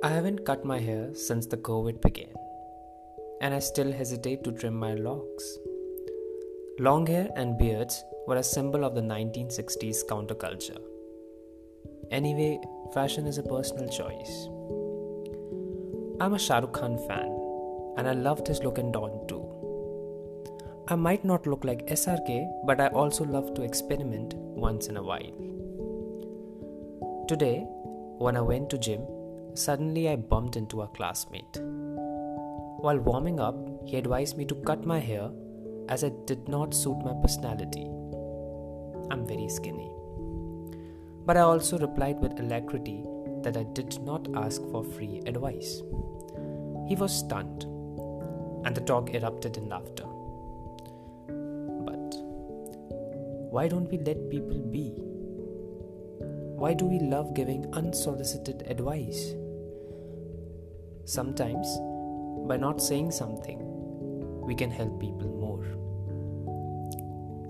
I haven't cut my hair since the COVID began, and I still hesitate to trim my locks. Long hair and beards were a symbol of the 1960s counterculture. Anyway, fashion is a personal choice. I'm a Shah Rukh Khan fan, and I loved his look in Don too. I might not look like SRK, but I also love to experiment once in a while. Today, when I went to gym, suddenly I bumped into a classmate. While warming up, he advised me to cut my hair as it did not suit my personality. I'm very skinny. But I also replied with alacrity that I did not ask for free advice. He was stunned, and the talk erupted in laughter. But why don't we let people be? Why do we love giving unsolicited advice? Sometimes, by not saying something, we can help people more.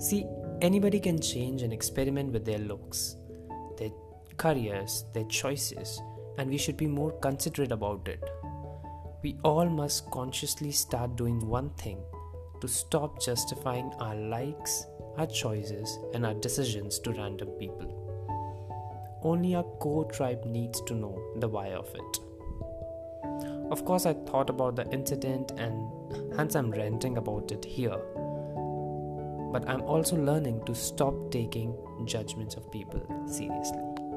See, anybody can change and experiment with their looks, their careers, their choices, and we should be more considerate about it. We all must consciously start doing one thing to stop justifying our likes, our choices, and our decisions to random people. Only our core tribe needs to know the why of it. Of course, I thought about the incident and hence I'm ranting about it here. But I'm also learning to stop taking judgments of people seriously.